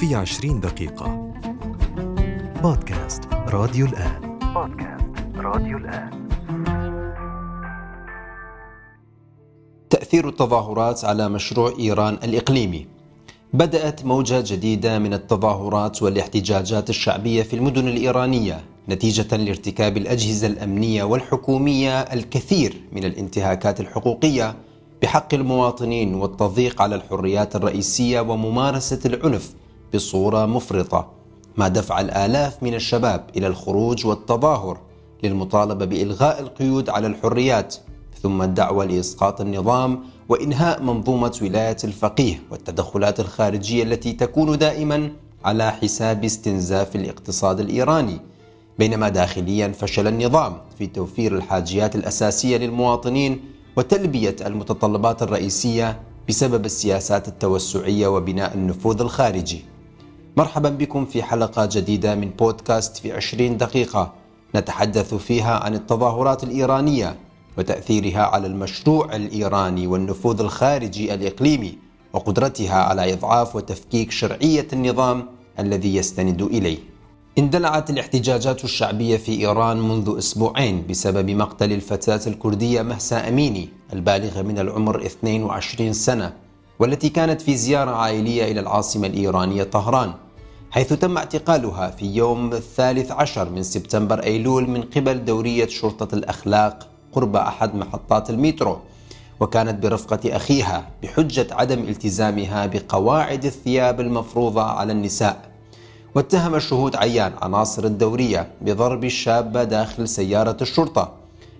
في عشرين دقيقة. بودكاست راديو الآن. بودكاست راديو الآن. تأثير التظاهرات على مشروع إيران الإقليمي. بدأت موجة جديدة من التظاهرات والاحتجاجات الشعبية في المدن الإيرانية نتيجة لارتكاب الأجهزة الأمنية والحكومية الكثير من الانتهاكات الحقوقية بحق المواطنين والتضييق على الحريات الرئيسية وممارسة العنف بصورة مفرطة ما دفع الآلاف من الشباب إلى الخروج والتظاهر للمطالبة بإلغاء القيود على الحريات ثم الدعوة لإسقاط النظام وإنهاء منظومة ولاية الفقيه والتدخلات الخارجية التي تكون دائما على حساب استنزاف الاقتصاد الإيراني. بينما داخليا فشل النظام في توفير الحاجيات الأساسية للمواطنين وتلبية المتطلبات الرئيسية بسبب السياسات التوسعية وبناء النفوذ الخارجي. مرحبا بكم في حلقة جديدة من بودكاست في 20 دقيقة نتحدث فيها عن التظاهرات الإيرانية وتأثيرها على المشروع الإيراني والنفوذ الخارجي الإقليمي وقدرتها على إضعاف وتفكيك شرعية النظام الذي يستند إليه. اندلعت الاحتجاجات الشعبية في إيران منذ أسبوعين بسبب مقتل الفتاة الكردية مهسا أميني البالغة من العمر 22 سنة والتي كانت في زيارة عائلية إلى العاصمة الإيرانية طهران حيث تم اعتقالها في يوم الثالث عشر من سبتمبر أيلول من قبل دورية شرطة الأخلاق قرب أحد محطات المترو وكانت برفقة أخيها بحجة عدم التزامها بقواعد الثياب المفروضة على النساء. واتهم الشهود عيان عناصر الدورية بضرب الشابة داخل سيارة الشرطة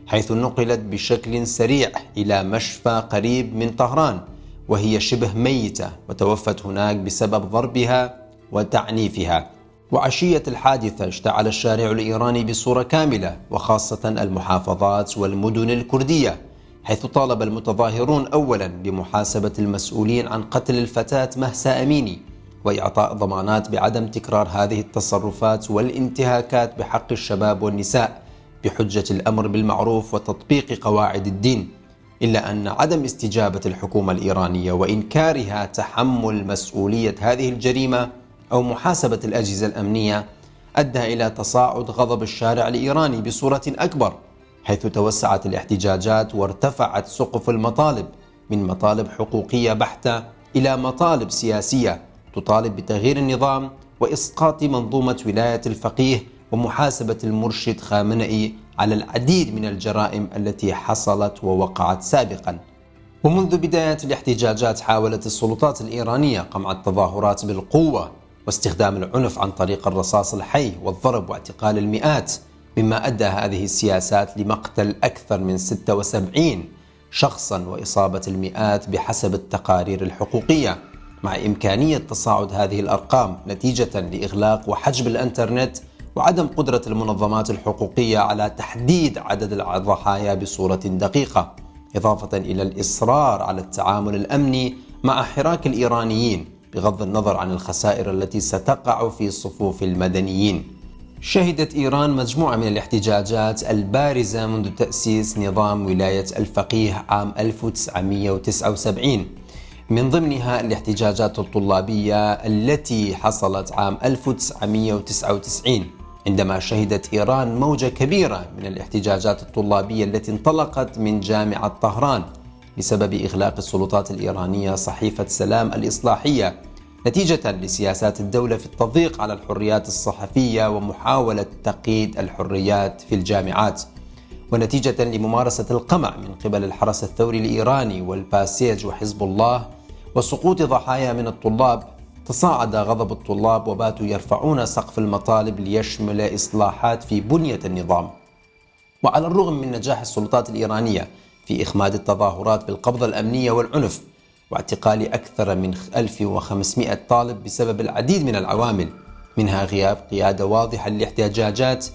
حيث نقلت بشكل سريع إلى مشفى قريب من طهران وهي شبه ميتة وتوفت هناك بسبب ضربها وتعنيفها. وعشية الحادثة اشتعل الشارع الإيراني بصورة كاملة وخاصة المحافظات والمدن الكردية حيث طالب المتظاهرون أولا بمحاسبة المسؤولين عن قتل الفتاة مهسا أميني وإعطاء ضمانات بعدم تكرار هذه التصرفات والانتهاكات بحق الشباب والنساء بحجة الأمر بالمعروف وتطبيق قواعد الدين. إلا أن عدم استجابة الحكومة الإيرانية وإنكارها تحمل مسؤولية هذه الجريمة أو محاسبة الأجهزة الأمنية أدى إلى تصاعد غضب الشارع الإيراني بصورة أكبر حيث توسعت الاحتجاجات وارتفعت سقف المطالب من مطالب حقوقية بحتة إلى مطالب سياسية تطالب بتغيير النظام وإسقاط منظومة ولاية الفقيه ومحاسبة المرشد خامنئي على العديد من الجرائم التي حصلت ووقعت سابقا. ومنذ بداية الاحتجاجات حاولت السلطات الإيرانية قمع التظاهرات بالقوة واستخدام العنف عن طريق الرصاص الحي والضرب واعتقال المئات مما أدى هذه السياسات لمقتل أكثر من 76 شخصا وإصابة المئات بحسب التقارير الحقوقية مع إمكانية تصاعد هذه الأرقام نتيجة لإغلاق وحجب الإنترنت وعدم قدرة المنظمات الحقوقية على تحديد عدد الضحايا بصورة دقيقة إضافة إلى الإصرار على التعامل الأمني مع حراك الإيرانيين بغض النظر عن الخسائر التي ستقع في صفوف المدنيين. شهدت إيران مجموعة من الاحتجاجات البارزة منذ تأسيس نظام ولاية الفقيه عام 1979 من ضمنها الاحتجاجات الطلابية التي حصلت عام 1999 عندما شهدت إيران موجة كبيرة من الاحتجاجات الطلابية التي انطلقت من جامعة طهران. بسبب إغلاق السلطات الإيرانية صحيفة سلام الإصلاحية نتيجة لسياسات الدولة في التضييق على الحريات الصحفية ومحاولة تقييد الحريات في الجامعات. ونتيجة لممارسة القمع من قبل الحرس الثوري الإيراني والباسيج وحزب الله وسقوط ضحايا من الطلاب تصاعد غضب الطلاب وباتوا يرفعون سقف المطالب ليشمل إصلاحات في بنية النظام. وعلى الرغم من نجاح السلطات الإيرانية في إخماد التظاهرات بالقبضة الأمنية والعنف واعتقال أكثر من 1500 طالب بسبب العديد من العوامل منها غياب قيادة واضحة للاحتجاجات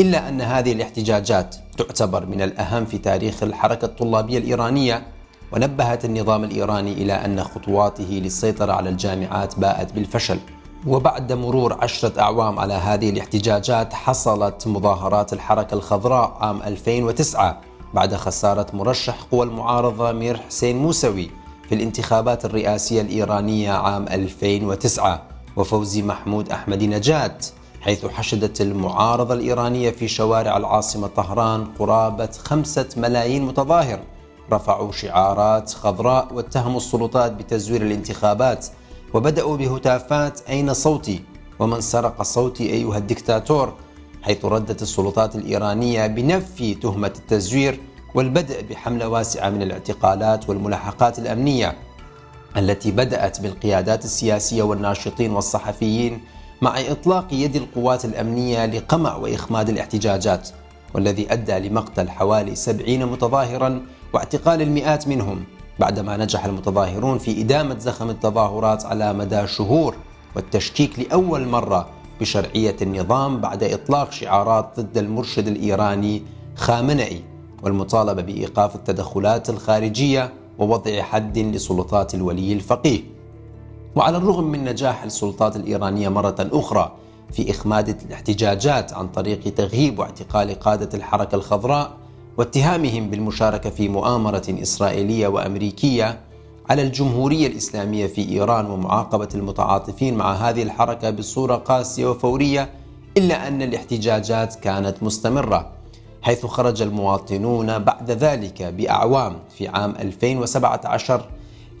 إلا أن هذه الاحتجاجات تعتبر من الأهم في تاريخ الحركة الطلابية الإيرانية ونبهت النظام الإيراني إلى أن خطواته للسيطرة على الجامعات باءت بالفشل. وبعد مرور عشرة أعوام على هذه الاحتجاجات حصلت مظاهرات الحركة الخضراء عام 2009 بعد خسارة مرشح قوى المعارضة مير حسين موسوي في الانتخابات الرئاسية الإيرانية عام 2009 وفوزي محمود أحمدي نجاة حيث حشدت المعارضة الإيرانية في شوارع العاصمة طهران قرابة خمسة ملايين متظاهر. رفعوا شعارات خضراء واتهموا السلطات بتزوير الانتخابات وبدأوا بهتافات أين صوتي ومن سرق صوتي أيها الدكتاتور. حيث ردت السلطات الإيرانية بنفي تهمة التزوير والبدء بحملة واسعة من الاعتقالات والملاحقات الأمنية التي بدأت بالقيادات السياسية والناشطين والصحفيين مع إطلاق يد القوات الأمنية لقمع وإخماد الاحتجاجات والذي أدى لمقتل حوالي سبعين متظاهرا واعتقال المئات منهم بعدما نجح المتظاهرون في إدامة زخم التظاهرات على مدى شهور والتشكيك لأول مرة بشرعية النظام بعد إطلاق شعارات ضد المرشد الإيراني خامنئي والمطالبة بإيقاف التدخلات الخارجية ووضع حد لسلطات الولي الفقيه. وعلى الرغم من نجاح السلطات الإيرانية مرة أخرى في إخماد الاحتجاجات عن طريق تغييب واعتقال قادة الحركة الخضراء واتهامهم بالمشاركة في مؤامرة إسرائيلية وأمريكية على الجمهورية الإسلامية في إيران ومعاقبة المتعاطفين مع هذه الحركة بصورة قاسية وفورية إلا أن الاحتجاجات كانت مستمرة حيث خرج المواطنون بعد ذلك بأعوام في عام 2017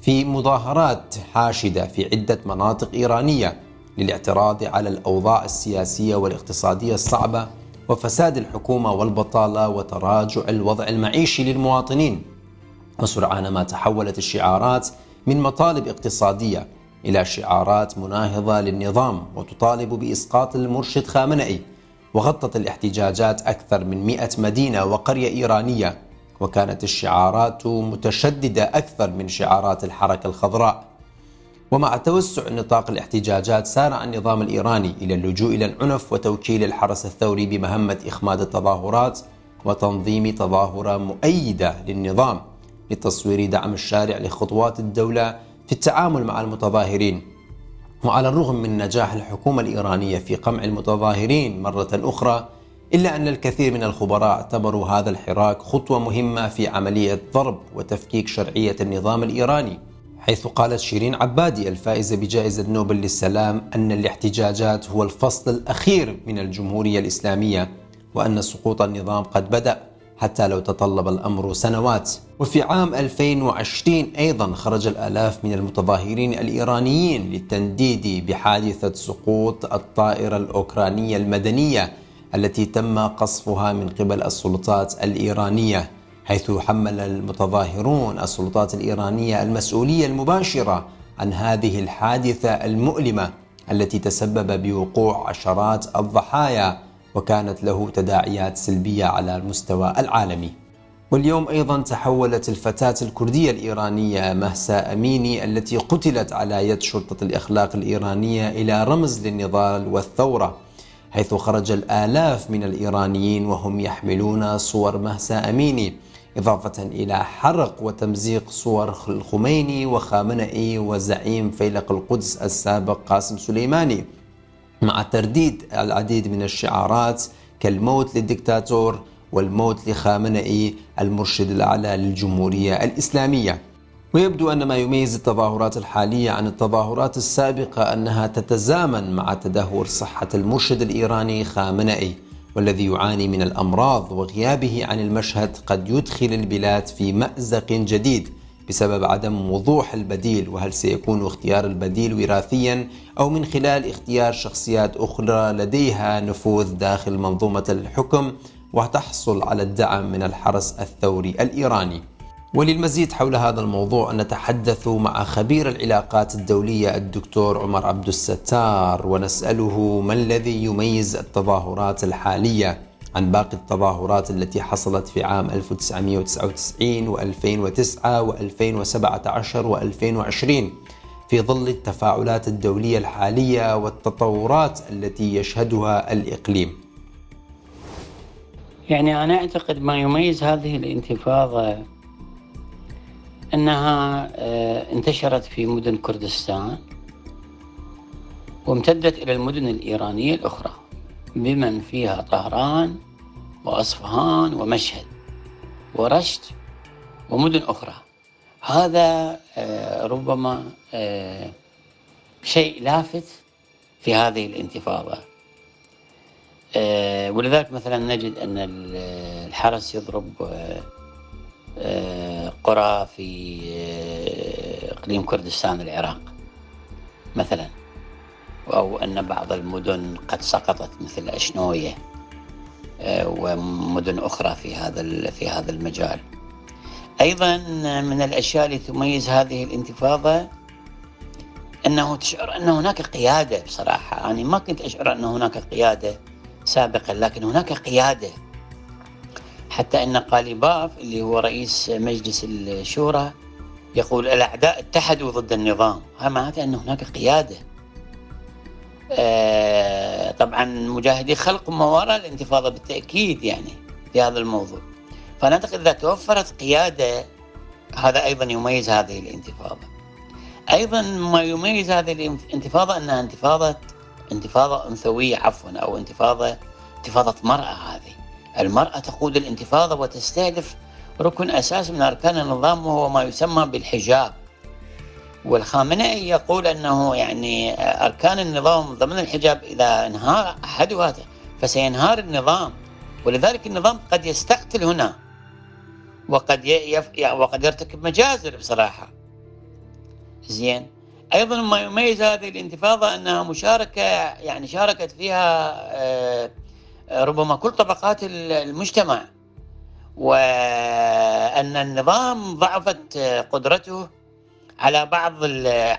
في مظاهرات حاشدة في عدة مناطق إيرانية للاعتراض على الأوضاع السياسية والاقتصادية الصعبة وفساد الحكومة والبطالة وتراجع الوضع المعيشي للمواطنين. وسرعان ما تحولت الشعارات من مطالب اقتصادية إلى شعارات مناهضة للنظام وتطالب بإسقاط المرشد خامنئي وغطت الاحتجاجات أكثر من مئة مدينة وقرية إيرانية وكانت الشعارات متشددة أكثر من شعارات الحركة الخضراء. ومع توسع نطاق الاحتجاجات سارع النظام الإيراني إلى اللجوء إلى العنف وتوكيل الحرس الثوري بمهمة إخماد التظاهرات وتنظيم تظاهرة مؤيدة للنظام. لتصوير دعم الشارع لخطوات الدولة في التعامل مع المتظاهرين. وعلى الرغم من نجاح الحكومة الإيرانية في قمع المتظاهرين مرة أخرى إلا أن الكثير من الخبراء اعتبروا هذا الحراك خطوة مهمة في عملية ضرب وتفكيك شرعية النظام الإيراني. حيث قالت شيرين عبادي الفائزة بجائزة نوبل للسلام أن الاحتجاجات هو الفصل الأخير من الجمهورية الإسلامية وأن سقوط النظام قد بدأ. حتى لو تطلب الأمر سنوات. وفي عام 2020 أيضا خرج الآلاف من المتظاهرين الإيرانيين للتنديد بحادثة سقوط الطائرة الأوكرانية المدنية التي تم قصفها من قبل السلطات الإيرانية حيث حمل المتظاهرون السلطات الإيرانية المسؤولية المباشرة عن هذه الحادثة المؤلمة التي تسبب بوقوع عشرات الضحايا. وكانت له تداعيات سلبية على المستوى العالمي. واليوم أيضا تحولت الفتاة الكردية الإيرانية مهسا أميني التي قتلت على يد شرطة الإخلاق الإيرانية إلى رمز للنضال والثورة حيث خرج الآلاف من الإيرانيين وهم يحملون صور مهسا أميني إضافة إلى حرق وتمزيق صور الخميني وخامنئي وزعيم فيلق القدس السابق قاسم سليماني. مع ترديد العديد من الشعارات كالموت للدكتاتور والموت لخامنئي المرشد الأعلى للجمهورية الإسلامية. ويبدو أن ما يميز التظاهرات الحالية عن التظاهرات السابقة أنها تتزامن مع تدهور صحة المرشد الإيراني خامنئي والذي يعاني من الأمراض وغيابه عن المشهد قد يدخل البلاد في مأزق جديد. بسبب عدم وضوح البديل وهل سيكون اختيار البديل وراثيا أو من خلال اختيار شخصيات أخرى لديها نفوذ داخل منظومة الحكم وتحصل على الدعم من الحرس الثوري الإيراني. وللمزيد حول هذا الموضوع نتحدث مع خبير العلاقات الدولية الدكتور عمر عبد الستار ونسأله ما الذي يميز التظاهرات الحالية عن باقي التظاهرات التي حصلت في عام 1999 و2009 و2017 و2020 في ظل التفاعلات الدولية الحالية والتطورات التي يشهدها الإقليم. يعني أنا أعتقد ما يميز هذه الانتفاضة أنها آه، انتشرت في مدن كردستان وامتدت إلى المدن الإيرانية الأخرى. بمن فيها طهران وأصفهان ومشهد ورشت ومدن أخرى. هذا آه، ربما آه، شيء لافت في هذه الانتفاضة. آه، ولذلك مثلا نجد أن الحرس يضرب قرى في إقليم كردستان العراق مثلا. أو أن بعض المدن قد سقطت مثل أشنوية ومدن أخرى في هذا في هذا المجال. أيضا من الأشياء التي تميز هذه الانتفاضة أنه تشعر أن هناك قيادة بصراحة. أنا يعني ما كنت أشعر أن هناك قيادة سابقا لكن هناك قيادة. حتى أن قاليباف اللي هو رئيس مجلس الشورى يقول الأعداء اتحدوا ضد النظام. معناته أن هناك قيادة. آه طبعا مجاهدي خلق ما وراء الانتفاضة بالتأكيد يعني في هذا الموضوع. فأنا أعتقد إذا توفرت قيادة هذا أيضا يميز هذه الانتفاضة. أيضا ما يميز هذه الانتفاضة أنها انتفاضة انتفاضة أنثوية عفوا أو انتفاضة انتفاضة مرأة هذه. المرأة تقود الانتفاضة وتستهدف ركن أساس من أركان النظام وهو ما يسمى بالحجاب. والخامنئي يقول أنه يعني أركان النظام ضمن الحجاب إذا انهار أحدها فسينهار النظام ولذلك النظام قد يستقتل هنا وقد يف... وقد يرتكب مجازر بصراحة. زين. أيضا ما يميز هذه الانتفاضة أنها مشاركة يعني شاركت فيها آه، ربما كل طبقات المجتمع وأن النظام ضعفت قدرته على بعض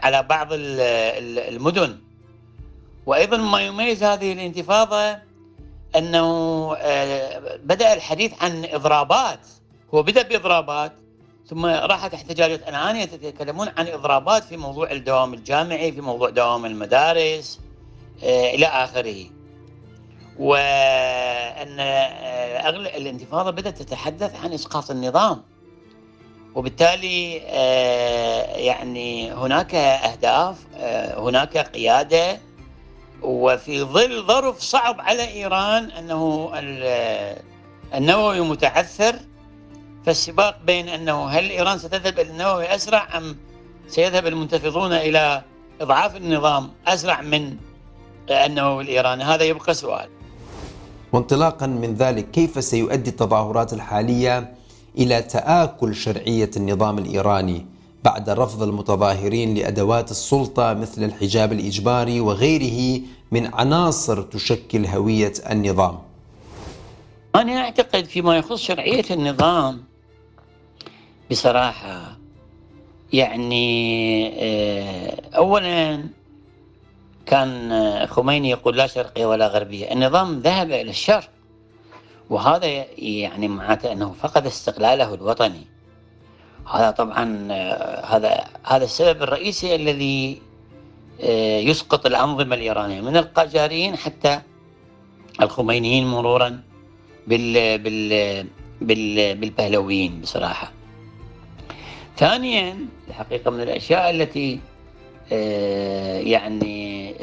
على بعض المدن. وأيضا ما يميز هذه الانتفاضة أنه آه، بدأ الحديث عن إضرابات. هو بدأ بإضرابات ثم راحت احتجاجات الآن يتكلمون عن إضرابات في موضوع الدوام الجامعي في موضوع دوام المدارس آه، إلى آخره. وأن آه، الانتفاضة بدأت تتحدث عن إسقاط النظام. وبالتالي يعني هناك أهداف هناك قيادة وفي ظل ظرف صعب على إيران أنه النووي متعثر فالسباق بين أنه هل إيران ستذهب إلى النووي أسرع أم سيذهب المنتفضون إلى إضعاف النظام أسرع من النووي الإيراني؟ هذا يبقى سؤال. وانطلاقا من ذلك كيف سيؤدي التظاهرات الحالية إلى تآكل شرعية النظام الإيراني بعد رفض المتظاهرين لأدوات السلطة مثل الحجاب الإجباري وغيره من عناصر تشكل هوية النظام. أنا أعتقد فيما يخص شرعية النظام بصراحة يعني آه، اولا كان خميني يقول لا شرقية ولا غربية، النظام ذهب إلى الشرق وهذا يعني معناته أنه فقد استقلاله الوطني. هذا طبعا آه، هذا هذا السبب الرئيسي الذي آه، يسقط الأنظمة الإيرانية من القاجاريين حتى الخمينيين مرورا بال بال بال بالبهلويين بصراحة ثانيا الحقيقة من الأشياء التي آه، يعني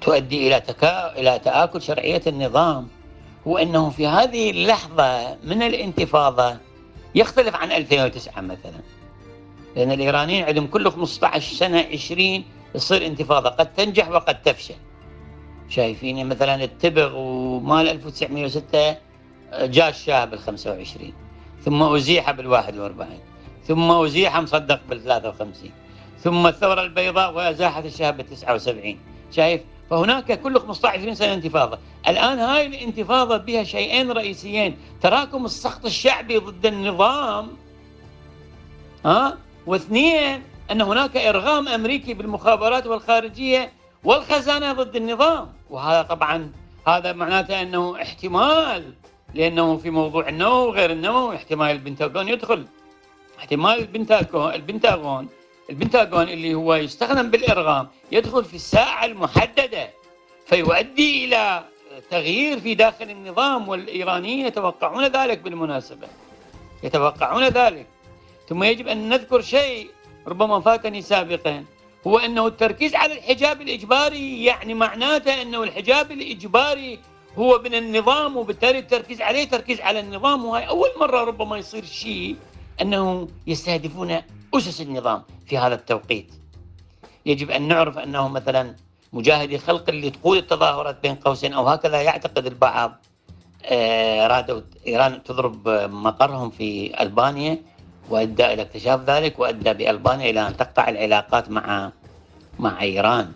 تؤدي إلى تكا إلى تآكل شرعية النظام. هو أنه في هذه اللحظة من الانتفاضة يختلف عن 2009 مثلا. لأن الإيرانيين عندهم كل 15 سنة 20 تصير انتفاضة قد تنجح وقد تفشل. شايفين مثلا التبغ ومال 1906 جاء الشاه بال 25 ثم أزيح بال 41 ثم أزيح مصدق بال 53 ثم الثورة البيضاء وأزاحت الشاه بال 79 شايف؟ فهناك كل 15 سنة انتفاضة. الآن هاي الانتفاضة بها شيئين رئيسيين. تراكم السخط الشعبي ضد النظام. ها؟ واثنين أن هناك إرغام أمريكي بالمخابرات والخارجية والخزانة ضد النظام. وهذا طبعا هذا معناته أنه احتمال لأنه في موضوع النووي وغير النووي احتمال البنتاغون يدخل. احتمال البنتاغون البنتاغون البنتاغون اللي هو يستخدم بالإرغام يدخل في الساعة المحددة فيؤدي إلى تغيير في داخل النظام والإيرانيين يتوقعون ذلك بالمناسبة. يتوقعون ذلك. ثم يجب أن نذكر شيء ربما فاتني سابقا هو أنه التركيز على الحجاب الإجباري يعني معناته أنه الحجاب الإجباري هو من النظام وبالتالي التركيز عليه تركيز على النظام. وهي أول مرة ربما يصير شيء أنه يستهدفون أسس النظام. في هذا التوقيت. يجب أن نعرف أنه مثلا مجاهدي خلق اللي تقول التظاهرات بين قوسين أو هكذا يعتقد البعض آه، رادوا إيران تضرب مقرهم في ألبانيا وأدى إلى اكتشاف ذلك وأدى بألبانيا إلى أن تقطع العلاقات مع مع إيران.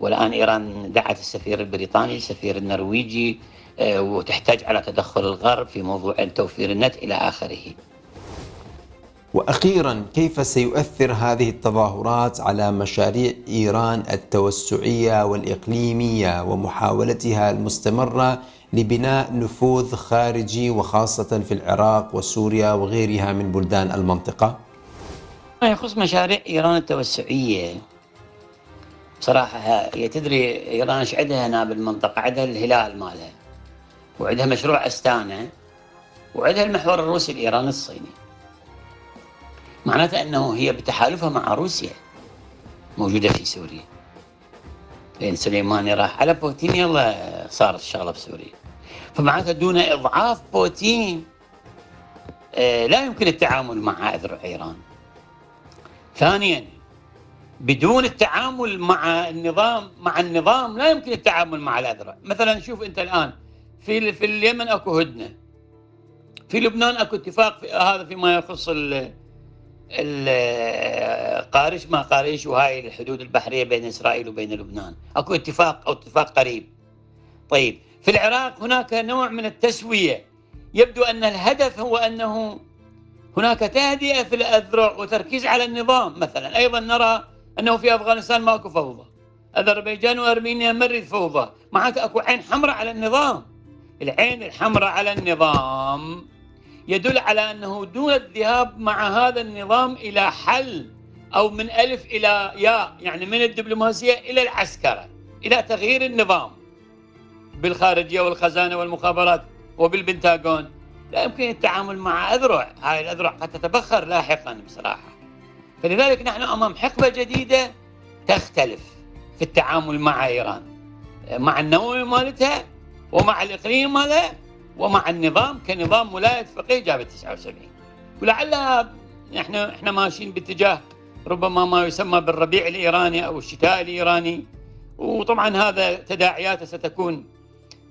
والآن إيران دعت السفير البريطاني السفير النرويجي آه، وتحتاج على تدخل الغرب في موضوع توفير النت إلى آخره. وأخيرا كيف سيؤثر هذه التظاهرات على مشاريع إيران التوسعية والإقليمية ومحاولتها المستمرة لبناء نفوذ خارجي وخاصة في العراق وسوريا وغيرها من بلدان المنطقة؟ ما يخص مشاريع إيران التوسعية. بصراحة هي تدري إيران إيش عندها هنا بالمنطقة؟ عندها الهلال مالها. وعندها مشروع أستانا. وعندها المحور الروسي الإيراني الصيني. معناته أنه هي بتحالفها مع روسيا موجودة في سوريا لأن سليماني راح على بوتين يلا صارت الشغله بسوريا فمعناته دون إضعاف بوتين آه، لا يمكن التعامل مع اذرع إيران. ثانيا بدون التعامل مع النظام مع النظام لا يمكن التعامل مع الاذرع، مثلا شوف أنت الآن في في اليمن أكو هدنة. في لبنان أكو اتفاق في هذا فيما يخص القارش ما قارش وهاي الحدود البحرية بين إسرائيل وبين لبنان، أكو اتفاق أو اتفاق قريب. طيب في العراق هناك نوع من التسوية. يبدو أن الهدف هو أنه هناك تهدئة في الأذرع وتركيز على النظام. مثلا أيضا نرى أنه في أفغانستان ماكو فوضى. أذربيجان وأرمينيا مرت فوضى. معناته أكو عين حمراء على النظام. العين الحمراء على النظام يدل على أنه دون الذهاب مع هذا النظام إلى حل أو من ألف إلى ياء يعني من الدبلوماسية إلى العسكرة إلى تغيير النظام بالخارجية والخزانة والمخابرات وبالبنتاغون لا يمكن التعامل مع أذرع، هاي الأذرع قد تتبخر لاحقا بصراحة. فلذلك نحن أمام حقبة جديدة تختلف في التعامل مع إيران. مع النووي مالتها ومع الإقليم مالها ومع النظام كنظام ولاية فقيه جابت 79 ولعلها إحنا إحنا ماشيين باتجاه ربما ما يسمى بالربيع الإيراني أو الشتاء الإيراني. وطبعا هذا تداعياته ستكون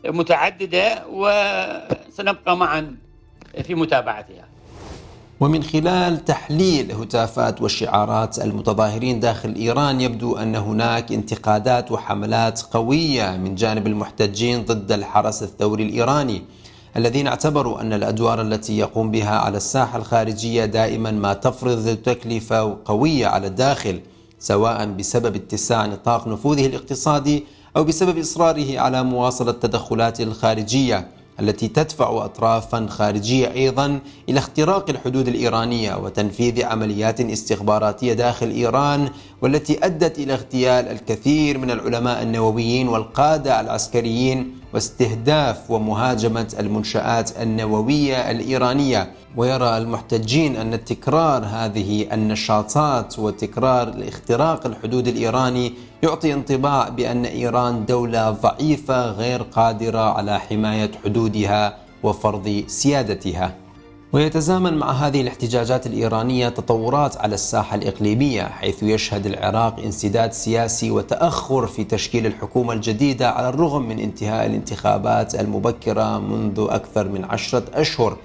متعددة وسنبقى معا في متابعتها. ومن خلال تحليل هتافات وشعارات المتظاهرين داخل إيران يبدو أن هناك انتقادات وحملات قوية من جانب المحتجين ضد الحرس الثوري الإيراني. الذين اعتبروا أن الأدوار التي يقوم بها على الساحة الخارجية دائما ما تفرض تكلفة قوية على الداخل سواء بسبب اتساع نطاق نفوذه الاقتصادي أو بسبب إصراره على مواصلة التدخلات الخارجية التي تدفع أطرافا خارجية أيضا إلى اختراق الحدود الإيرانية وتنفيذ عمليات استخباراتية داخل إيران والتي أدت إلى اغتيال الكثير من العلماء النوويين والقادة العسكريين واستهداف ومهاجمة المنشآت النووية الإيرانية. ويرى المحتجين أن تكرار هذه النشاطات وتكرار اختراق الحدود الإيراني يعطي انطباع بأن إيران دولة ضعيفة غير قادرة على حماية حدودها وفرض سيادتها. ويتزامن مع هذه الاحتجاجات الإيرانية تطورات على الساحة الإقليمية حيث يشهد العراق انسداد سياسي وتأخر في تشكيل الحكومة الجديدة على الرغم من انتهاء الانتخابات المبكرة منذ أكثر من عشرة أشهر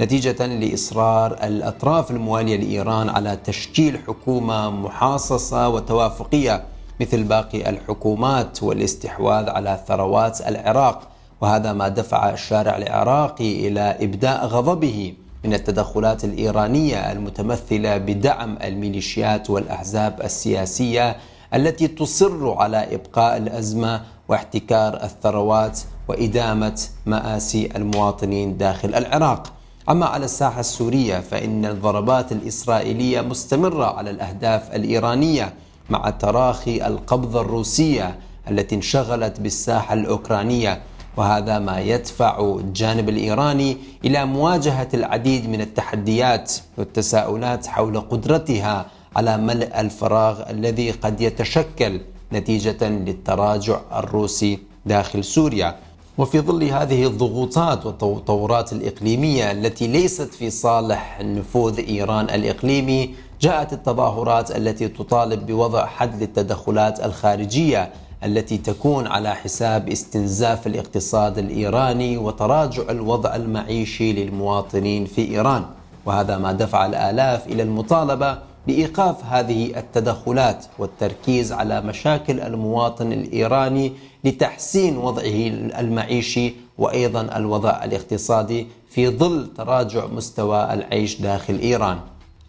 نتيجة لإصرار الأطراف الموالية لإيران على تشكيل حكومة محاصصة وتوافقية مثل باقي الحكومات والاستحواذ على ثروات العراق وهذا ما دفع الشارع العراقي إلى إبداء غضبه. من التدخلات الإيرانية المتمثلة بدعم الميليشيات والأحزاب السياسية التي تصر على إبقاء الأزمة واحتكار الثروات وإدامة مآسي المواطنين داخل العراق. أما على الساحة السورية فإن الضربات الإسرائيلية مستمرة على الأهداف الإيرانية مع تراخي القبضة الروسية التي انشغلت بالساحة الأوكرانية وهذا ما يدفع الجانب الإيراني إلى مواجهة العديد من التحديات والتساؤلات حول قدرتها على ملء الفراغ الذي قد يتشكل نتيجة للتراجع الروسي داخل سوريا. وفي ظل هذه الضغوطات والتطورات الإقليمية التي ليست في صالح نفوذ إيران الإقليمي جاءت التظاهرات التي تطالب بوضع حد للتدخلات الخارجية التي تكون على حساب استنزاف الاقتصاد الإيراني وتراجع الوضع المعيشي للمواطنين في إيران وهذا ما دفع الآلاف إلى المطالبة بإيقاف هذه التدخلات والتركيز على مشاكل المواطن الإيراني لتحسين وضعه المعيشي وأيضا الوضع الاقتصادي في ظل تراجع مستوى العيش داخل إيران.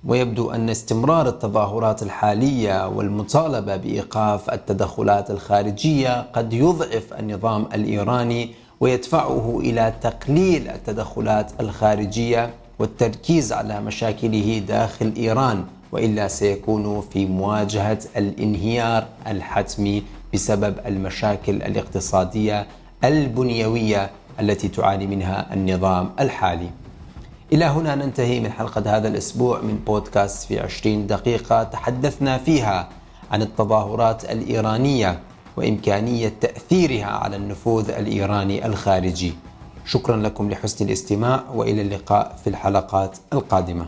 ويبدو أن استمرار التظاهرات الحالية والمطالبة بإيقاف التدخلات الخارجية قد يضعف النظام الإيراني ويدفعه إلى تقليل التدخلات الخارجية والتركيز على مشاكله داخل إيران وإلا سيكون في مواجهة الانهيار الحتمي بسبب المشاكل الاقتصادية البنيوية التي تعاني منها النظام الحالي. إلى هنا ننتهي من حلقة هذا الأسبوع من بودكاست في 20 دقيقة تحدثنا فيها عن التظاهرات الإيرانية وإمكانية تأثيرها على النفوذ الإيراني الخارجي. شكرا لكم لحسن الاستماع وإلى اللقاء في الحلقات القادمة.